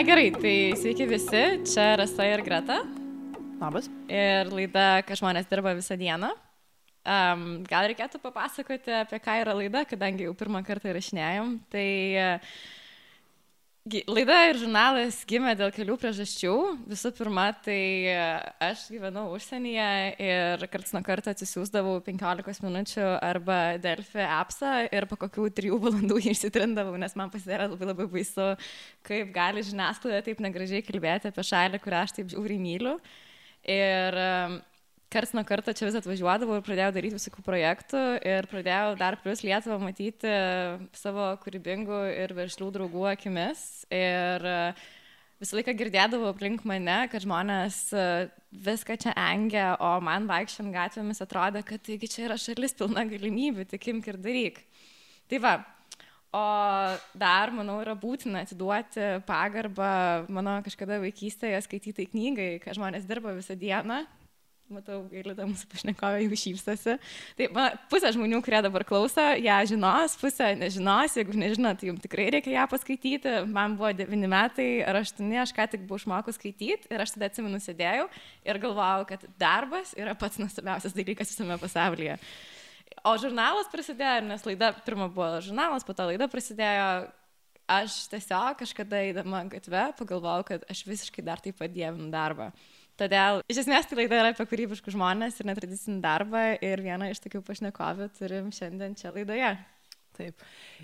Na gerai, tai sveiki visi, čia Rasa ir Greta. Labas. Ir laida, ką žmonės dirba visą dieną. Um, gal reikėtų papasakoti, apie ką yra laida, kadangi jau pirmą kartą įrašinėjom. Tai uh, Laida ir žurnalas gimė dėl kelių priežasčių. Visų pirma, tai e, aš gyvenau užsienyje ir karts nuo karto atsisiųsdavau 15 minučių arba Delfi appsą ir po kokių 3 valandų jį išsitrindavau, nes man pasidarė labai labai baisu, kaip gali žiniasklaida taip negražiai kalbėti apie šalį, kurią aš taip žiauriai myliu. Ir karts nuo karto čia vis atvažiuodavau ir pradėjau daryti visokių projektų ir pradėjau dar plus Lietuvą matyti savo kūrybingų ir veržlių draugų akimis. Ir e, visą laiką girdėdavau aplink mane, kad žmonės e, viską čia engia, o man vaikščiant gatvėmis atrodė, kad taigi čia yra šalis pilna galimybių, tik imk ir daryk. Tai va, O dar, manau, yra būtina atiduoti pagarbą mano kažkada vaikystėje skaitytai knygai, kai žmonės dirba visą dieną Matau, gailita mūsų pašnekovė jau šypsosi. Tai man, pusė žmonių, kurie dabar klauso, ją žinos, pusė nežinos, jeigu nežinot, tai jums tikrai reikia ją paskaityti. Man buvo 9 metai ar 8, aš ką tik buvau išmokus skaityti ir aš tada atsimenu sėdėjau ir galvojau, kad darbas yra pats nuostabiausias dalykas visame pasaulyje. O žurnalas prasidėjo, nes laida, pirmą buvo žurnalas, po to laida prasidėjo, aš tiesiog kažkada eidama gatve pagalvojau, kad aš visiškai dar taip pat dievinu darbą. Todėl iš esmės tai laida yra apie kūrybiškus žmonės ir netradicinį darbą ir vieną iš tokių pašnekovių turim šiandien čia laidoje. Taip.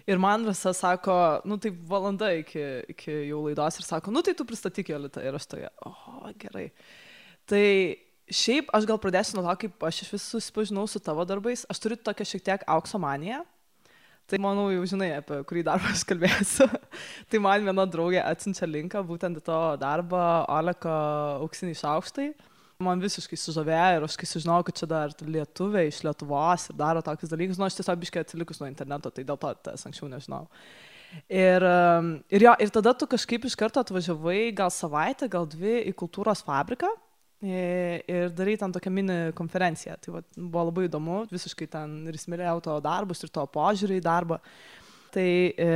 Ir man Rasa sako, nu tai valanda iki, iki jau laidos ir sako, nu tai tu pristatyk Jolitą ir aš toje, o, gerai. Tai šiaip aš gal pradėsiu nuo to, kaip aš iš visų susipažinau su tavo darbais. Aš turiu tokią šiek tiek aukso maniją. Tai manau, jau žinai, apie kurį darbą aš kalbėsiu. tai man viena draugė atsiunčia linką būtent to darbą Oleko auksiniai šaukštai. Man visiškai sužavėjo ir aš kai sužinojau, kad čia dar lietuviai iš Lietuvos ir daro tokius dalykus, nu aš tiesiog biškai atsilikus nuo interneto, tai dėl to tas anksčiau nežinau. Ir, um, ir, jo, ir tada tu kažkaip iš karto atvažiavai gal savaitę, gal dvi į kultūros fabriką ir daryti ten tokią mini konferenciją. Tai va, buvo labai įdomu, visiškai ten ir įsimylėjau to darbus ir to požiūrį į darbą. Tai e,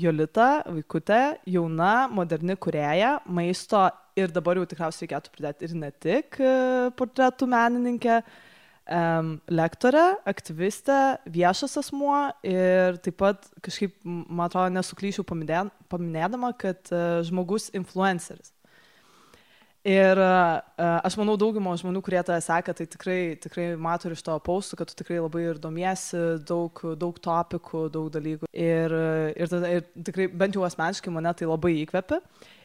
Jolita, vaikutė, jauna, moderni kurėja, maisto ir dabar jau tikriausiai reikėtų pridėti ir ne tik e, portretų menininkė, e, lektorė, aktyvistė, viešas asmuo ir taip pat kažkaip, man atrodo, nesuklyšiau paminėdama, kad e, žmogus influenceris. Ir uh, aš manau, daugimo žmonių, kurie tą seka, tai tikrai, tikrai mato iš to paustų, kad tu tikrai labai ir domiesi, daug, daug topikų, daug dalykų. Ir, ir, tada, ir tikrai, bent jau asmeniškai mane tai labai įkvepia.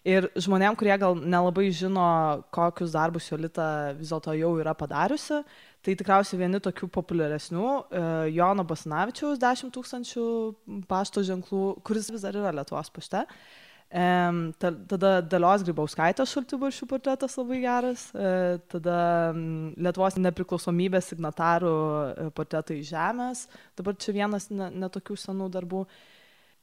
Ir žmonėm, kurie gal nelabai žino, kokius darbus Jolita vis dėlto jau yra padariusi, tai tikriausiai vieni tokių populiaresnių, uh, Jono Basanavičiaus 10 tūkstančių pašto ženklų, kuris vis dar yra Lietuvos pašte. Uh, Um, tada Dalios Grybauskaitės šaltibaršių portretas labai geras, uh, tada um, Lietuvos nepriklausomybės signatarų uh, portretai žemės, dabar čia vienas netokių ne senų darbų.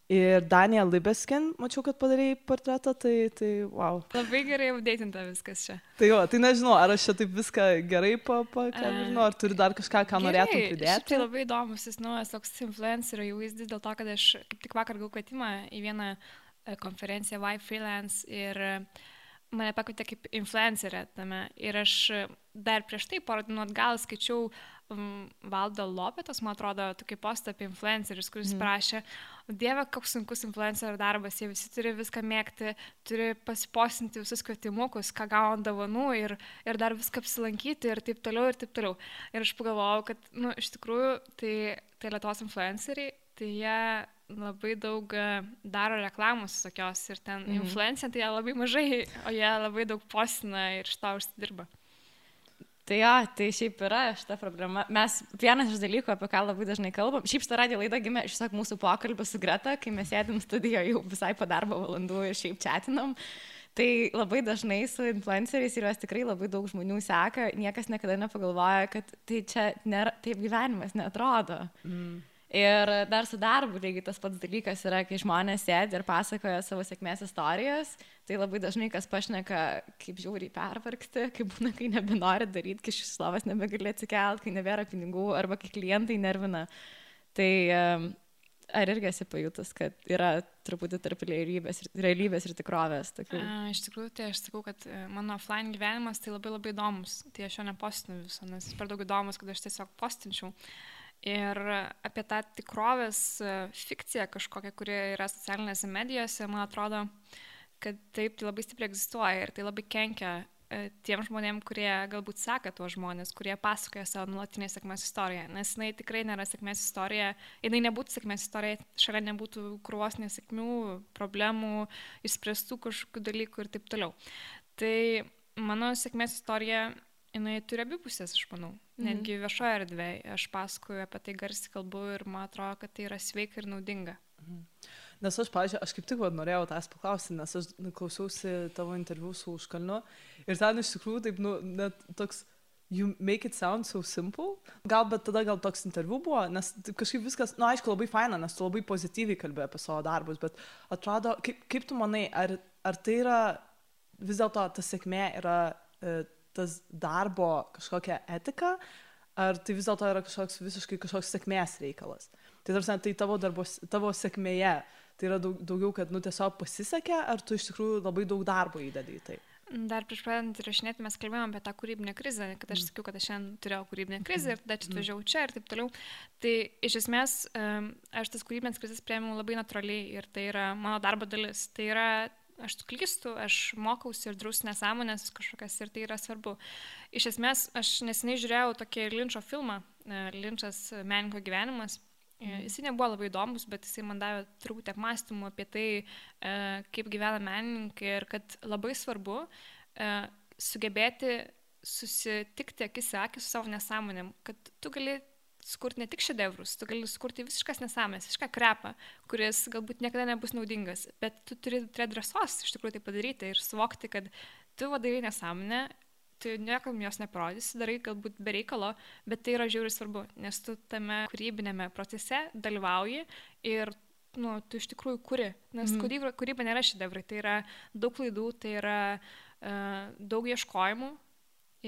Ir Daniel Libeskin, mačiau, kad padarėjai portretą, tai, tai wow. Labai gerai apdėtinta viskas čia. Tai jo, tai nežinau, ar aš čia taip viską gerai pakalbinu, ar turi dar kažką, ką gerai, norėtum pridėti. Tai labai įdomus, jis naujas toks influencerio įvaizdis dėl to, kad aš kaip tik vakar gavau kvietimą į vieną uh, E, konferenciją Why Freelance ir e, mane pakvietė kaip influencerę tame. Ir aš e, dar prieš tai porą dienų atgal skaičiau um, Valdo Lopetos, man atrodo, tokį postą apie influencerius, kuris mm. prašė, Dieve, koks sunkus influencerio darbas, jie visi turi viską mėgti, turi pasiposinti visus kvietimukus, ką gauna dovanų ir, ir dar viską apsilankyti ir taip toliau ir taip toliau. Ir aš pagalvojau, kad, na, nu, iš tikrųjų, tai, tai Lietuvos influenceriai, tai jie labai daug e, daro reklamos tokios ir ten mhm. influencija, tai jie labai mažai, o jie labai daug postina ir iš to užsidirba. Tai jo, tai šiaip yra šita problema. Mes vienas iš dalykų, apie ką labai dažnai kalbam, šiaip šitą radijo laidą gimė iš tiesiog mūsų pokalbio su Greta, kai mes sėdim studijoje jau visai po darbo valandų ir šiaip chatinam. Tai labai dažnai su influenceriais ir juos tikrai labai daug žmonių seka, niekas niekada nepagalvoja, kad tai čia nėra, taip gyvenimas netrodo. Mm. Ir dar su darbu lygiai tas pats dalykas yra, kai žmonės sėdi ir pasakoja savo sėkmės istorijas, tai labai dažnai kas pašneka, kaip žiauriai pervargti, kaip būna, kai nebenori daryti, kai šis slovas nebegali atsikelti, kai nebėra pinigų arba kai klientai nervina. Tai ar irgi esi pajutus, kad yra truputį tarp realybės realybės ir tikrovės? Tokių? A, iš tikrųjų, tai aš sakau, kad e, mano offline gyvenimas tai labai labai įdomus. Tai aš jo nepostinu viso, nes jis per daug įdomus, kad aš tiesiog postinčiau. Ir apie tą tikrovės e, fikciją kažkokią, kuri yra socialinėse medijose, man atrodo, kad taip tai labai stipriai egzistuoja ir tai labai kenkia E, tiem žmonėm, kurie galbūt seka tuos žmonės, kurie pasakoja savo nuolatinę sėkmės istoriją. Nes jinai tikrai nėra sėkmės istorija, jinai nebūtų sėkmės istorija, šalia nebūtų krūvos nesėkmių, problemų, išspręstų kažkokių dalykų ir taip toliau. Tai mano sėkmės istorija, jinai turi abipusės, aš manau. Mhm. Netgi viešoje erdvėje aš pasakoju apie tai garsiai kalbu ir man atrodo, kad tai yra sveika ir naudinga. Mhm. Nes aš, pažiūrėjau, aš kaip tik vad norėjau tas paklausti, nes aš klausiausi tavo interviu su Užkalnu ir ten iš tikrųjų taip, nu, net toks, you make it sound so simple. Gal, bet tada gal toks interviu buvo, nes kažkaip viskas, na, nu, aišku, labai faina, nes tu labai pozityviai kalbėjai apie savo darbus, bet atrodo, kaip, kaip tu manai, ar, ar tai yra vis dėlto ta sėkmė yra e, tas darbo kažkokia etika, ar tai vis dėlto yra kažkoks visiškai kažkoks sėkmės reikalas. Tai tarsi, tai tavo, darbos, tavo sėkmėje tai yra daug, daugiau, kad nu, tiesiog pasisekė, ar tu iš tikrųjų labai daug darbo įdedi į tai? Dar prieš pradedant įrašinėti mes kalbėjome apie tą kūrybinę krizę, kad aš mm. sakiau, kad aš šiandien turėjau kūrybinę krizę ir tada čia mm. atvažiavau čia ir taip toliau. Tai iš esmės aš tas kūrybinės krizės priėmiau labai natūraliai ir tai yra mano darbo dalis. Tai yra, aš klystu, aš mokausi ir drus nesąmonės kažkokias ir tai yra svarbu. Iš esmės aš nesiniai žiūrėjau tokį Linčio filmą, e, Linčas meninko gyvenimas Mhm. Jisai nebuvo labai įdomus, bet jisai man davė truputį apmąstymų apie tai, e, kaip gyvena menininkai ir kad labai svarbu sugebėti susitikti akis į akį su savo nesąmonėm, kad tu gali sukurti ne tik šedevrus, tu gali sukurti visiškas nesąmonės, visišką krepą, kuris galbūt niekada nebus naudingas, bet tu turi turėti drąsos iš tikrųjų tai padaryti ir suvokti, kad tu vadovai nesąmonę tu niekam jos neparodysi, darai galbūt be reikalo, bet tai yra žiauriai svarbu, nes tu tame kūrybinėme procese dalyvauji ir nu, tu iš tikrųjų kuri, nes mm. kūryba, kūryba nėra šedevrai, tai yra daug klaidų, tai yra uh, daug ieškojimų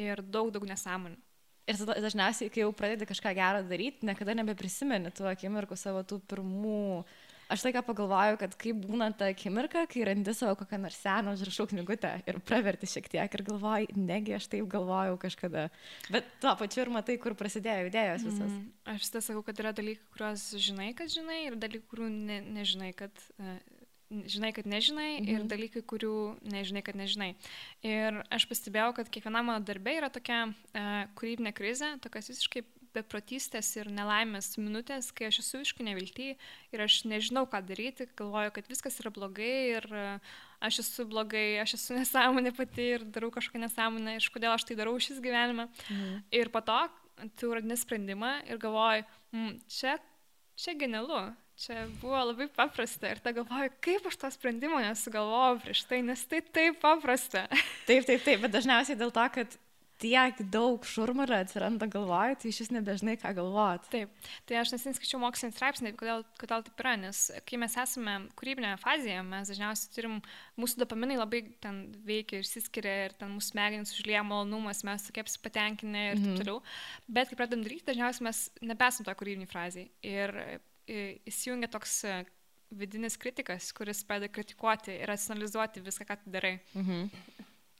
ir daug, daug nesąmonių. Ir tada dažniausiai, kai jau pradedi kažką gerą daryti, niekada nebeprisimeni tų akimirkų savo tų pirmų aš laiką pagalvoju, kad kaip būna ta akimirka, kai randi savo kokią nors seną užrašau knygutę ir praverti šiek tiek ir galvoji, negi aš taip galvojau kažkada. Bet tuo pačiu ir matai, kur prasidėjo idėjos visas. Mm, aš visada sakau, kad yra dalykai, kuriuos žinai, kad žinai ir dalykai, kurių ne, nežinai, kad... Uh, žinai, kad nežinai mhm. ir dalykai, kurių nežinai, kad nežinai. Ir aš pastebėjau, kad kiekviena mano darbė yra tokia uh, kūrybinė krizė, tokias visiškai beprotystės ir nelaimės minutės, kai aš esu iškai nevilti ir aš nežinau, ką daryti, galvoju, kad viskas yra blogai ir e, aš esu blogai, aš esu nesąmonė pati ir darau kažkokią nesąmonę, iš kodėl aš tai darau šis gyvenimą. Mhm. Ir po to tu radini sprendimą ir galvoju, mm, čia, čia genialu, čia buvo labai paprasta ir ta galvoju, kaip aš to sprendimo nesugalvojau prieš tai, nes tai taip paprasta. Taip, taip, taip, bet dažniausiai dėl to, kad tiek daug šurmulio atsiranda galvoje, tai iš vis nebežinai, ką galvoti. Taip, tai aš nesinskaičiau mokslinį straipsnį, kodėl, kodėl taip yra, nes kai mes esame kūrybinėje fazėje, mes dažniausiai turim, mūsų dopaminai labai ten veikia ir išsiskiria ir ten mūsų smegenys užlieja malonumas, mes tokie patenkinę ir taip mhm. toliau, bet kai pradedam daryti, dažniausiai mes nebesam to kūrybinį frazį ir įsijungia toks e, vidinis kritikas, kuris pradeda kritikuoti ir racionalizuoti viską, ką tu darai. Mhm.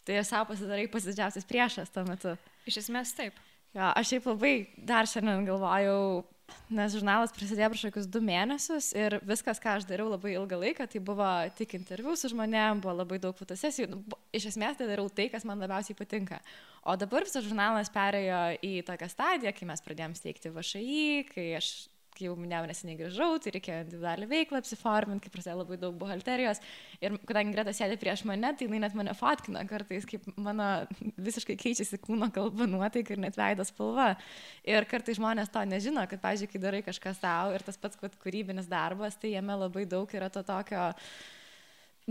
Tai savo pasidarai pats didžiausias priešas tuo metu. Iš esmės taip. Jo, aš šiaip labai dar šiandien galvojau, nes žurnalas prasidėjo prieš kokius du mėnesius ir viskas, ką aš dariau labai ilgą laiką, tai buvo tik interviu su žmonėm, buvo labai daug fotosesijų. Nu, iš esmės tai dariau tai, kas man labiausiai patinka. O dabar visas žurnalas perėjo į tokią stadiją, kai mes pradėjom steigti VŠI, kai aš kai jau minėjau, neseniai grįžau, tai reikėjo individualią veiklą apsiforminti, kaip prasidėjo labai daug buhalterijos. Ir kadangi Greta sėdė prieš mane, tai jinai net mane fotkina kartais, kaip mano visiškai keičiasi kūno kalba, nuotaika ir net veidos spalva. Ir kartais žmonės to nežino, kad, pažiūrėk, kai darai kažką savo ir tas pats, kūrybinis darbas, tai jame labai daug yra to tokio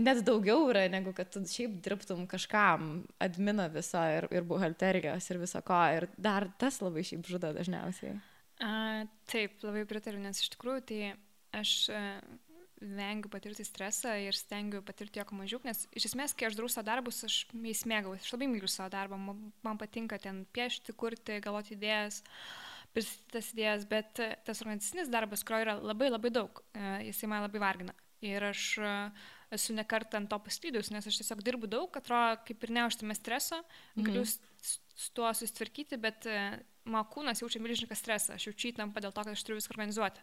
net daugiau yra, negu kad tu šiaip dirbtum kažkam, admino viso ir, ir buhalterijos ir viso ko. Ir dar tas labai šiaip žudo dažniausiai. A, taip, labai pritariu, nes iš tikrųjų tai aš a, e, vengiu patirti stresą ir stengiu patirti jo mažiau, nes iš esmės, kai aš darau savo darbus, aš jais mėgaujuosi, aš labai myliu savo darbą, man, man patinka ten piešti, kurti, galvoti idėjas, pristatyti tas idėjas, bet tas organizacinis darbas, kurio yra labai labai daug, e, jisai man labai vargina. Ir aš e, esu nekartą ant to paslydus, nes aš tiesiog dirbu daug, atrodo, kaip ir neužtame streso, galiu Mhm. s- su tuo susitvarkyti, bet mano kūnas jaučia milžinišką stresą, aš jaučiu įtampą dėl to, kad aš turiu viską organizuoti.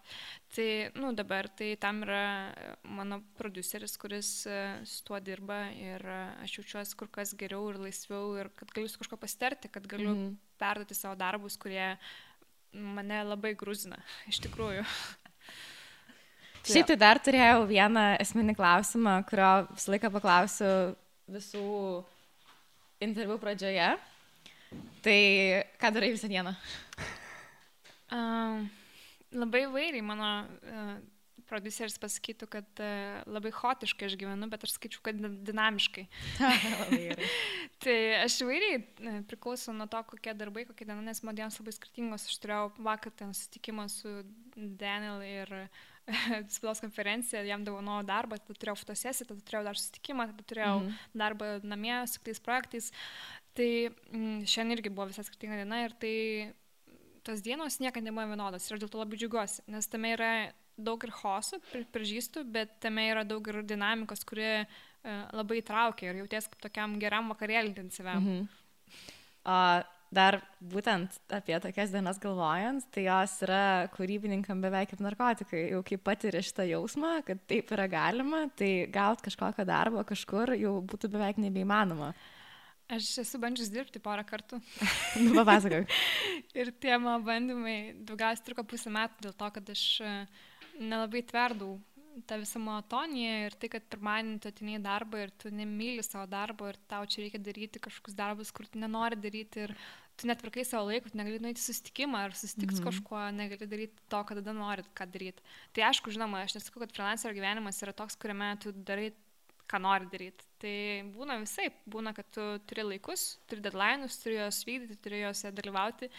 Tai, nu, dabar tai tam yra e, mano produceris, kuris e, su tuo dirba ir e, aš jaučiuosi kur kas geriau ir laisviau ir kad galiu su kažko pasitarti, kad galiu Mhm. perduoti savo darbus, kurie mane labai grūzina, iš tikrųjų. Šiaip tai dar turėjau vieną esminį klausimą, kurio visą laiką paklausiu visų interviu pradžioje. Tai ką darai visą dieną? Um, labai vairiai mano uh, produceris pasakytų, kad uh, labai hotiškai aš gyvenu, bet aš skaičiu, kad di- dinamiškai. Tai aš įvairiai e, priklauso nuo to, kokie darbai, kokie diena, nes mano dienos labai skirtingos. Aš turėjau vakar ten susitikimą su Daniel ir spaudos konferenciją, jam dovanojau darbą, tada turėjau fotosesiją, tada turėjau dar susitikimą, tada turėjau mhm. darbą namie su kitais projektais. Tai mm, šiandien irgi buvo visai skirtinga diena ir tai tos dienos niekada nebuvo vienodos ir dėl to labai džiugiuosi, nes tame yra daug ir hoso, pripažįstu, bet tame yra daug ir dinamikos, kuri uh, labai traukia ir jauties kaip tokiam geram vakarėlį intensyviam. Mhm. O dar būtent apie tokias dienas galvojant, tai jos yra kūrybininkam beveik kaip narkotikai. Jau kai patiri šitą jausmą, kad taip yra galima, tai gauti kažkokio darbo kažkur jau būtų beveik nebeįmanoma. Aš esu bandžius dirbti porą kartų Nu, papasakok. ir tie mano bandymai daugiausiai truko pusę metų dėl to, kad aš e, nelabai tverdau tą visą monotoniją ir tai, kad pirmadienį tu į darbą ir tu nemyli savo darbo ir tau čia reikia daryti kažkokius darbus, kur tu nenori daryti ir tu netvarkai savo laiką, tu negali nueiti susitikimą ar susitikti su Mhm. kažkuo, negali daryti to, kada nori ką daryti. Tai aišku, žinoma, aš nesakau, kad freelancer gyvenimas yra toks, kuriame tu darai ką nori daryti. Tai būna visai, būna, kad tu turi laikus, turi deadline'us, turi juos vykdyti, turi juose dalyvauti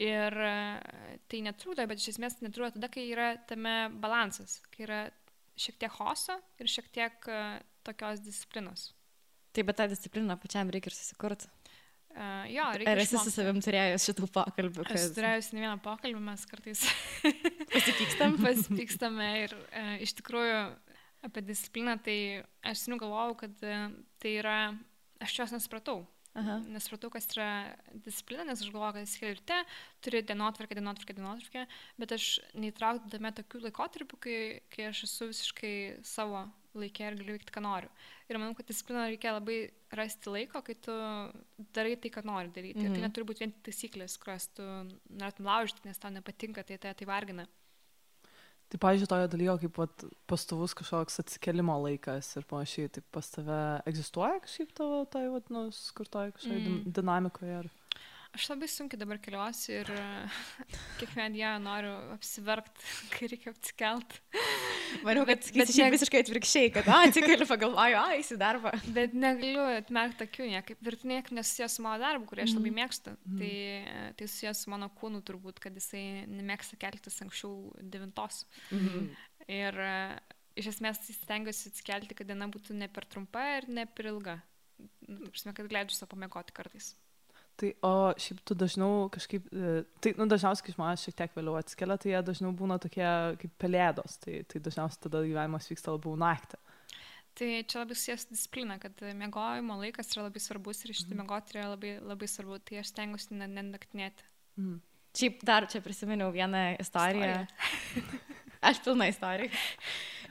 ir e, tai netrūda, bet iš esmės netrūda tada, kai yra tame balansas, kai yra šiek tiek hoso ir šiek tiek e, tokios disciplinos. Taip, bet tą discipliną pačiam reikia ir susikurti. Uh, jo, reikia. Ar esi su išmokti. savim turėjęs šitų pokalbių, kad turėjau ne vieną pokalbį, mes kartais pasipykstam? pasipykstame ir e, iš tikrųjų apie discipliną, tai aš seniau galvojau, kad e, tai yra, aš jos nesupratau. Aha. Nesupratau, kas yra disciplina, nes aš galvoju, kad esi ryte, turi dienotvarkę, dienotvarkę, dienotvarkę, bet aš neįtraukti tame tokių laikotarpių, kai, kai aš esu visiškai savo laikė ir galiu veikti, ką noriu. Ir manau, kad discipliną reikia labai rasti laiko, kai tu darai tai, ką nori daryti. Mhm. Ir Mhm. tai neturi būti vien tik taisyklės, kurias tu norėtum laužyti, nes tau nepatinka, tai tai, tai vargina. Tai, pavyzdžiui, toje dalyje, kaip vat, pastovus kažkoks atsikelimo laikas ir panašiai, tai pas tave egzistuoja kažkaip tavo, tai, vat, nu, skurtoje kažkoje. Mm. dinamikoje? Ar... Aš labai sunkiai dabar keliuosi ir kiekvieną dieną noriu apsiverkti, kai reikia apsikelt. Maniau, kad Bet- ne- visiškai atvirkščiai, kad atsikeliu, pagalvoju, a, eisi darbą. Bet negaliu atmerkti akių niekaip. Ir tai niekaip nesusijęs su mano darbu, kurį aš labai Mhm. mėgstu. Tai, e, tai susijęs su mano kūnu turbūt, kad jisai nemėgsta keltis anksčiau devintos. Mhm. Ir iš esmės tai stengiuosi atsikelti, kad diena būtų ne per trumpa ir ne per ilga. Nu, prasme, kad leidžiu savo pamėgoti kartais. Tai, o šiaip tu dažniau kažkaip, e, tai, nu, dažniausiai, kai žmonės šiek tiek vėliau atsikelia, tai jie dažniau būna tokie kaip pelėdos, tai, tai dažniausiai tada gyvenimas vyksta labiau naktį. Tai čia labai susijęs su disciplina, kad mėgojimo laikas yra labai svarbus ir šitą mėgoti yra labai, labai svarbu. Tai aš stengiuosi ne- nenaktinėti. Mm. Šiaip dar čia prisiminiau vieną istoriją. Aš pilna istorija.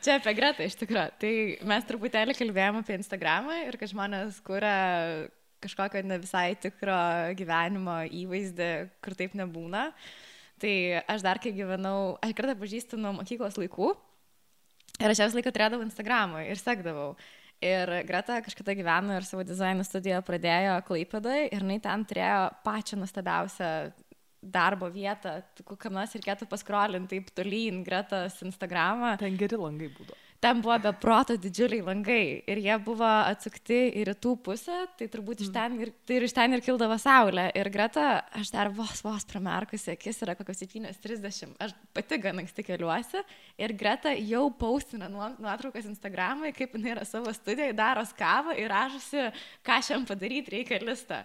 Čia apie Gretą iš tikrųjų. Tai mes truputėlį kalbėjome apie Instagramą ir kad žmonės kuria kažkokio ne visai tikro gyvenimo įvaizdį, kur taip nebūna. Tai aš dar kai gyvenau, aš kartą pažįstu nuo mokyklos laikų ir aš visą laiką turėdavau Instagramą ir sekdavau. Ir Greta kažkada gyveno ir savo dizaino studiją pradėjo Klaipėdai ir jinai ten turėjo pačią nuostabiausią darbo vietą, kam nors reikėtų paskrolinti taip tolyn Gretos Instagramą. Ten geri langai būdavo. Ten buvo be proto didžiuliai langai ir jie buvo atsukti į rytų pusę, tai turbūt iš ten ir, tai ir iš ten ir kildavo saulė. Ir greta, aš dar vos vos pramerkusi, akis yra kokios 7.30, aš pati gan anksti keliuosi ir greta jau paustina nuotraukas Instagramai, kaip jinai yra savo studijoje, daro kavą ir rašosi, ką šiam padaryti reikia listą.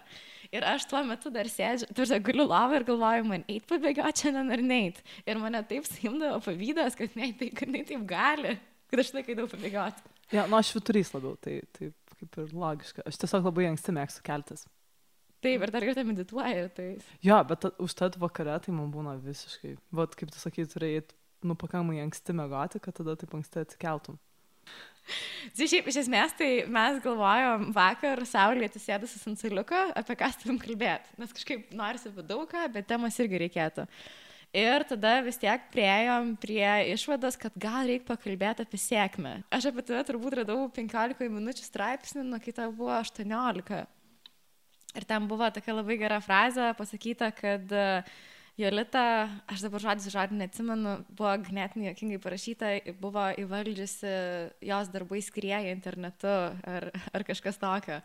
Ir aš tuo metu dar sėdžiu, tu žinai, guliu lavą ir galvoju, man eit pabėgioti šiandien ar neit. Ir mane taip simdavo pavydas, kad ne, tai, kad ne taip gali kad aš laikai daug pabėgioti. Ja, nu aš viturys labiau, tai, tai kaip ir logiška. Aš tiesiog labai anksti mėgstu keltis. Taip, ir dar kartą medituoju. Tai... Jo, bet užtat vakare tai man būna visiškai. Vat kaip tu sakai, turėjai nu pakankamai anksti mėgoti, kad tada taip anksti atsikeltum. Tai šiaip iš esmės tai mes galvojom vakar saulėje atsisėdusi ant saliuko, apie ką turim kalbėti. Nes kažkaip norisi apie daugą, bet temas irgi reikėtų. Uh, Ir tada vis tiek prieėjom prie išvados, kad gal reikia pakalbėti apie sėkmę. Aš apie tave turbūt radau 15 minučių straipsnį, nuo kita buvo 18. Ir ten buvo tokia labai gera frazė pasakyta, kad e, Jolita, aš dabar žodis žodį neatsimenu, buvo ganėtinai jokingai parašyta, buvo įvaldžiusi jos darbai skrieja internetu ar, ar kažkas tokio.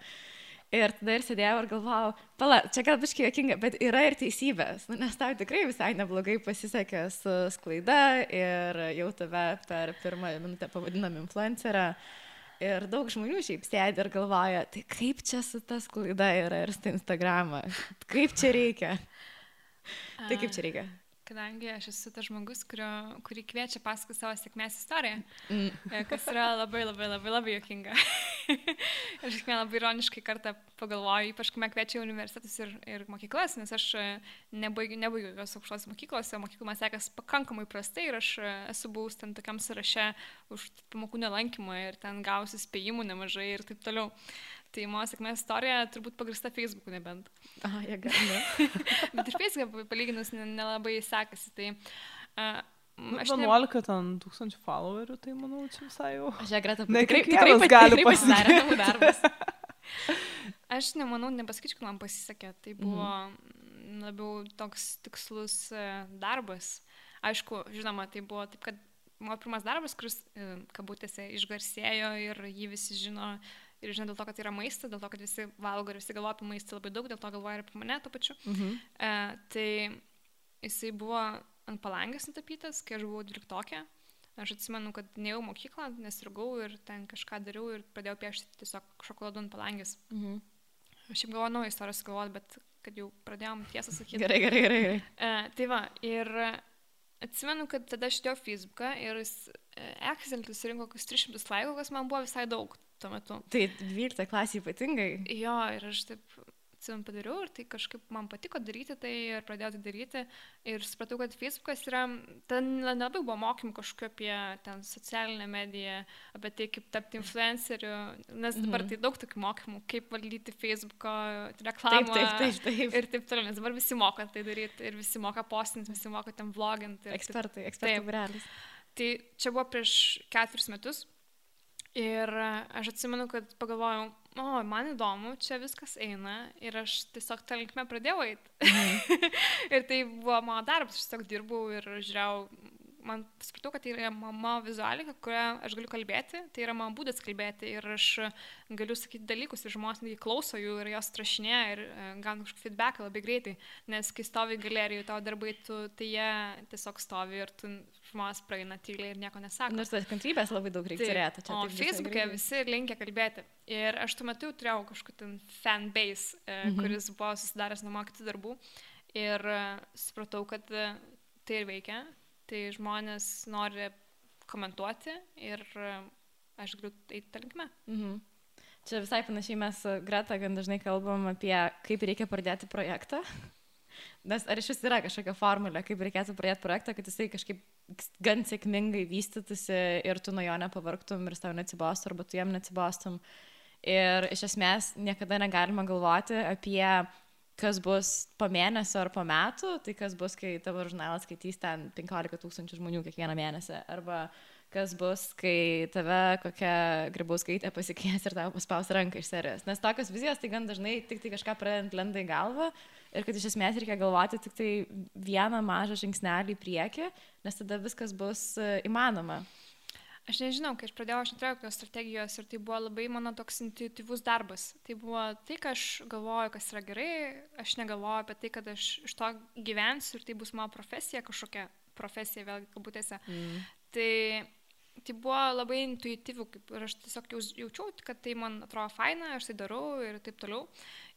Ir tada ir sėdėjau ir galvojau, pala, čia gal biškai jokinga, bet yra ir teisybės, nu, nes tau tikrai visai neblogai pasisekė su sklaida ir jau tave per pirmą minutę pavadinam influencerą. Ir daug žmonių šiaip sėdi ir galvoja, tai kaip čia su ta sklaida yra ir su Instagramą, kaip čia reikia. Tai kaip čia reikia? Kadangi aš esu tas žmogus, kurio, kurį kviečia pasakoti savo sėkmės istoriją, mm. kas yra labai labai labai labai jokinga. aš kiekvieną labai ironiškai kartą pagalvoju, ypač kai mane kviečia universitetus ir, ir mokyklas, nes aš e, nebaigiu, nebaigiu jos aukštos mokyklos, mokykla man sekasi pakankamai prastai ir aš e, esu buvus ten tokiam sąraše už pamokų nelankymą ir ten gausi spėjimų nemažai ir taip toliau. Tai mano sėkmės istorija turbūt pagrįsta Facebook'u nebent. Aha, jie gali. Bet ir Facebook'e palyginus nelabai sekasi. Tai, uh, Aš 11 ne... ten tūkstančių followerių, tai manau, čia visai jau. Aš ją gretą tikrai, tikrai gali pasidaryti. Aš nemanau, nepasakyčiau, kad man pasisekė. Tai buvo mhm. labiau toks tikslus darbas. Aišku, žinoma, tai buvo taip, kad mano pirmas darbas, kuris, kabutėse, išgarsėjo ir jį visi žino Ir žinai, dėl to, kad tai yra maistas, dėl to, kad visi valgo ir visi galvoja apie maistą labai daug, dėl to galvoja ir apie mane to pačiu. Mhm. E, tai jisai buvo ant palangės nutapytas, kai aš buvau dvyliktokė. Aš atsimenu, kad neėjau mokyklą, nesirgau ir ten kažką dariau ir pradėjau piešti tiesiog šokoladu ant palangės. Mhm. Aš šiaip galvoju, nu, istorijos galvoti, bet kad jau pradėjom tiesą sakyti. Gerai, gerai, gerai. gerai. E, tai va, ir atsimenu, kad tada aš dėjau Facebooką ir e, Excel surinko kokius 300 laikų, kas man buvo visai daug tuo metu. Tai 12 klasė ypatingai. Jo, ir aš taip atsimenu padariau ir tai kažkaip man patiko daryti tai ir pradėjau tai daryti ir supratau, kad Facebookas yra, ten nelabai buvo mokymų kažkokiu apie ten socialinę mediją, apie tai, kaip tapti influenceriu, nes dabar mhm. tai daug tokių mokymų, kaip valdyti Facebooko reklamą. Taip, taip, taip, taip. Ir taip toliau, nes dabar visi moka tai daryti ir visi moka postinti, visi moka ten vloginti. Ekspertai, ekspertai, realis. Tai čia buvo prieš keturis metus. Ir aš atsimenu, kad pagalvojau, o, man įdomu, čia viskas eina ir aš tiesiog tą linkmę pradėjau eiti. Mhm. ir tai buvo mano darbas, aš tiesiog dirbau ir žiūrėjau man supratau, kad tai yra mama vizualika, kurią aš galiu kalbėti, tai yra mano būdas kalbėti ir aš galiu sakyti dalykus ir žmonės netgi klauso jų ir jos trašinė ir e, gauna kažkokį feedbacką labai greitai, nes kai stovi galerijoje tavo darbai, tu, tai jie tiesiog stovi ir tu žmonės praeina tyliai ir nieko nesako. Nors tas kantrybės labai daug reikia turėti. O Facebook'e visi linkia kalbėti. Ir aš tuo metu turėjau kažkokį fanbase, e, mhm. kuris buvo susidaręs nuo kitų darbų. Ir e, supratau, kad tai ir veikia, tai žmonės nori komentuoti ir e, aš galiu eiti tą linkmę. Mhm. Čia visai panašiai mes Greta gan dažnai kalbam apie, kaip reikia pradėti projektą. Nes ar iš vis yra kažkokia formulė, kaip reikėtų pradėti projektą, kad jisai kažkaip gan sėkmingai vystytųsi ir tu nuo jo nepavarktum ir tau neatsibostum, arba tu jam neatsibostum. Ir iš esmės niekada negalima galvoti apie kas bus po mėnesio ar po metų, tai kas bus, kai tavo žurnalas skaitys ten 15 tūkstančių žmonių kiekvieną mėnesį, arba kas bus, kai tave kokia gribauskaitė pasikvies ir tau paspaus ranką iš serijos. Nes tokios vizijos tai gan dažnai tik tai kažką pradedant lenda į galvą ir kad iš esmės reikia galvoti tik tai vieną mažą žingsnelį į priekį, nes tada viskas bus e, įmanoma. Aš nežinau, kai aš pradėjau, aš neturėjau jokios strategijos ir tai buvo labai mano toks intuityvus darbas. Tai buvo tai, ką aš galvoju, kas yra gerai, aš negalvoju apie tai, kad aš iš to gyvensiu ir tai bus mano profesija, kažkokia profesija, vėlgi, kabutėse. Mm. Tai, tai buvo labai intuityvų ir aš tiesiog jaučiau, kad tai man atrodo faina, aš tai darau ir taip toliau.